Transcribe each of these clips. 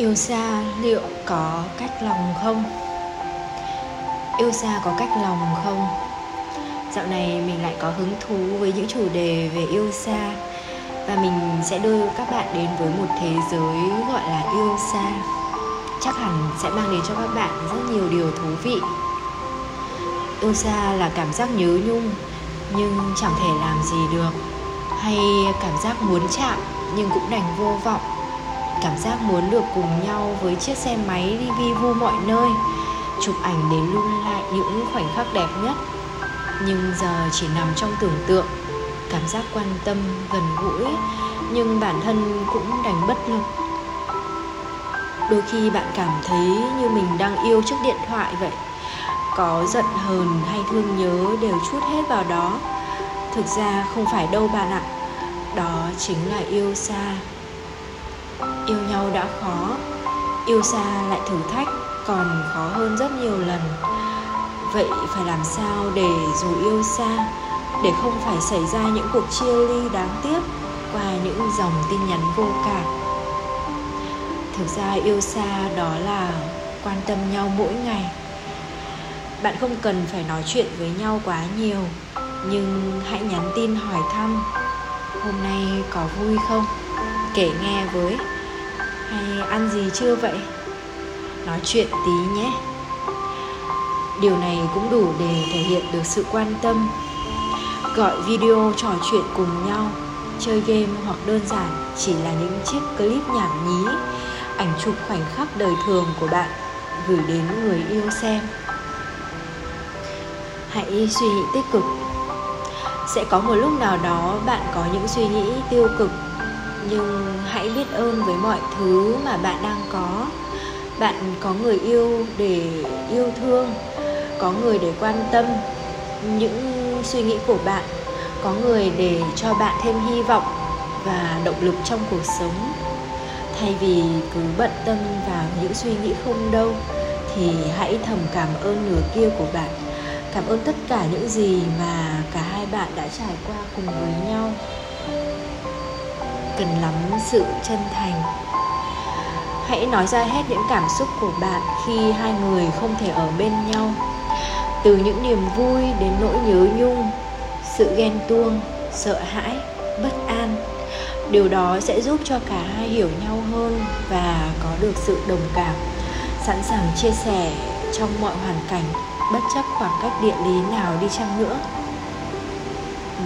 yêu xa liệu có cách lòng không? Yêu xa có cách lòng không? Dạo này mình lại có hứng thú với những chủ đề về yêu xa và mình sẽ đưa các bạn đến với một thế giới gọi là yêu xa chắc hẳn sẽ mang đến cho các bạn rất nhiều điều thú vị. Yêu xa là cảm giác nhớ nhung, nhưng chẳng thể làm gì được. Hay cảm giác muốn chạm nhưng cũng đành vô vọng cảm giác muốn được cùng nhau với chiếc xe máy đi vi vu mọi nơi, chụp ảnh để lưu lại những khoảnh khắc đẹp nhất. Nhưng giờ chỉ nằm trong tưởng tượng, cảm giác quan tâm gần gũi, nhưng bản thân cũng đành bất lực. Đôi khi bạn cảm thấy như mình đang yêu chiếc điện thoại vậy, có giận hờn hay thương nhớ đều chút hết vào đó. Thực ra không phải đâu bạn ạ, đó chính là yêu xa yêu nhau đã khó, yêu xa lại thử thách, còn khó hơn rất nhiều lần. Vậy phải làm sao để dù yêu xa, để không phải xảy ra những cuộc chia ly đáng tiếc qua những dòng tin nhắn vô cảm? Thực ra yêu xa đó là quan tâm nhau mỗi ngày. Bạn không cần phải nói chuyện với nhau quá nhiều, nhưng hãy nhắn tin hỏi thăm, hôm nay có vui không? Kể nghe với. Hay ăn gì chưa vậy? Nói chuyện tí nhé. Điều này cũng đủ để thể hiện được sự quan tâm, gọi video trò chuyện cùng nhau, chơi game hoặc đơn giản chỉ là những chiếc clip nhảm nhí, ảnh chụp khoảnh khắc đời thường của bạn, gửi đến người yêu xem. Hãy suy nghĩ tích cực. Sẽ có một lúc nào đó bạn có những suy nghĩ tiêu cực nhưng hãy biết ơn với mọi thứ mà bạn đang có. Bạn có người yêu để yêu thương, có người để quan tâm. Những suy nghĩ của bạn có người để cho bạn thêm hy vọng và động lực trong cuộc sống. Thay vì cứ bận tâm vào những suy nghĩ không đâu, thì hãy thầm cảm ơn nửa kia của bạn. Cảm ơn tất cả những gì mà cả hai bạn đã trải qua cùng với nhau cần lắm sự chân thành. Hãy nói ra hết những cảm xúc của bạn khi hai người không thể ở bên nhau. Từ những niềm vui đến nỗi nhớ nhung, sự ghen tuông, sợ hãi, bất an, điều đó sẽ giúp cho cả hai hiểu nhau hơn và có được sự đồng cảm, sẵn sàng chia sẻ trong mọi hoàn cảnh, bất chấp khoảng cách địa lý nào đi chăng nữa.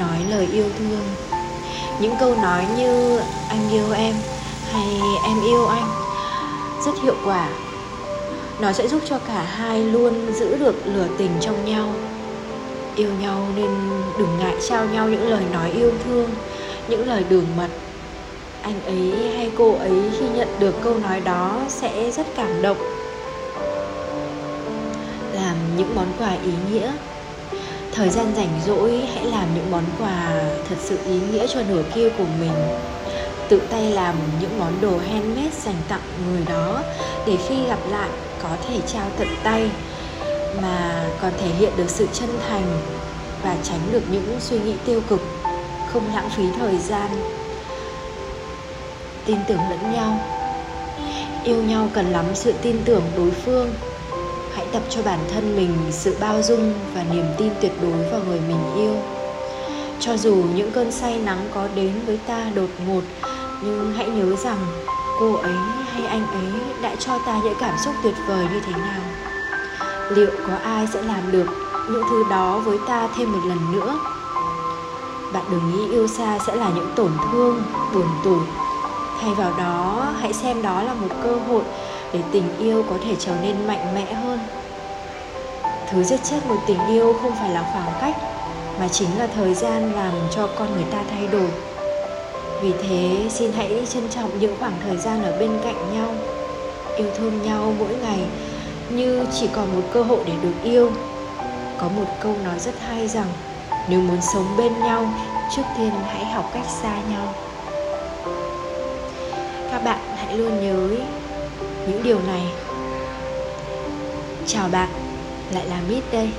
Nói lời yêu thương những câu nói như anh yêu em hay em yêu anh rất hiệu quả. Nó sẽ giúp cho cả hai luôn giữ được lửa tình trong nhau. Yêu nhau nên đừng ngại trao nhau những lời nói yêu thương, những lời đường mật. Anh ấy hay cô ấy khi nhận được câu nói đó sẽ rất cảm động. Làm những món quà ý nghĩa thời gian rảnh rỗi hãy làm những món quà thật sự ý nghĩa cho nửa kia của mình. Tự tay làm những món đồ handmade dành tặng người đó để khi gặp lại có thể trao tận tay mà còn thể hiện được sự chân thành và tránh được những suy nghĩ tiêu cực, không lãng phí thời gian. Tin tưởng lẫn nhau. Yêu nhau cần lắm sự tin tưởng đối phương hãy tập cho bản thân mình sự bao dung và niềm tin tuyệt đối vào người mình yêu. Cho dù những cơn say nắng có đến với ta đột ngột, nhưng hãy nhớ rằng cô ấy hay anh ấy đã cho ta những cảm xúc tuyệt vời như thế nào. Liệu có ai sẽ làm được những thứ đó với ta thêm một lần nữa? Bạn đừng nghĩ yêu xa sẽ là những tổn thương, buồn tủi. Thay vào đó, hãy xem đó là một cơ hội để tình yêu có thể trở nên mạnh mẽ hơn. Thứ giết chết một tình yêu không phải là khoảng cách, mà chính là thời gian làm cho con người ta thay đổi. Vì thế, xin hãy trân trọng những khoảng thời gian ở bên cạnh nhau, yêu thương nhau mỗi ngày như chỉ còn một cơ hội để được yêu. Có một câu nói rất hay rằng, nếu muốn sống bên nhau, trước tiên hãy học cách xa nhau. Các bạn hãy luôn nhớ những điều này. Chào bạn lại là mít đây.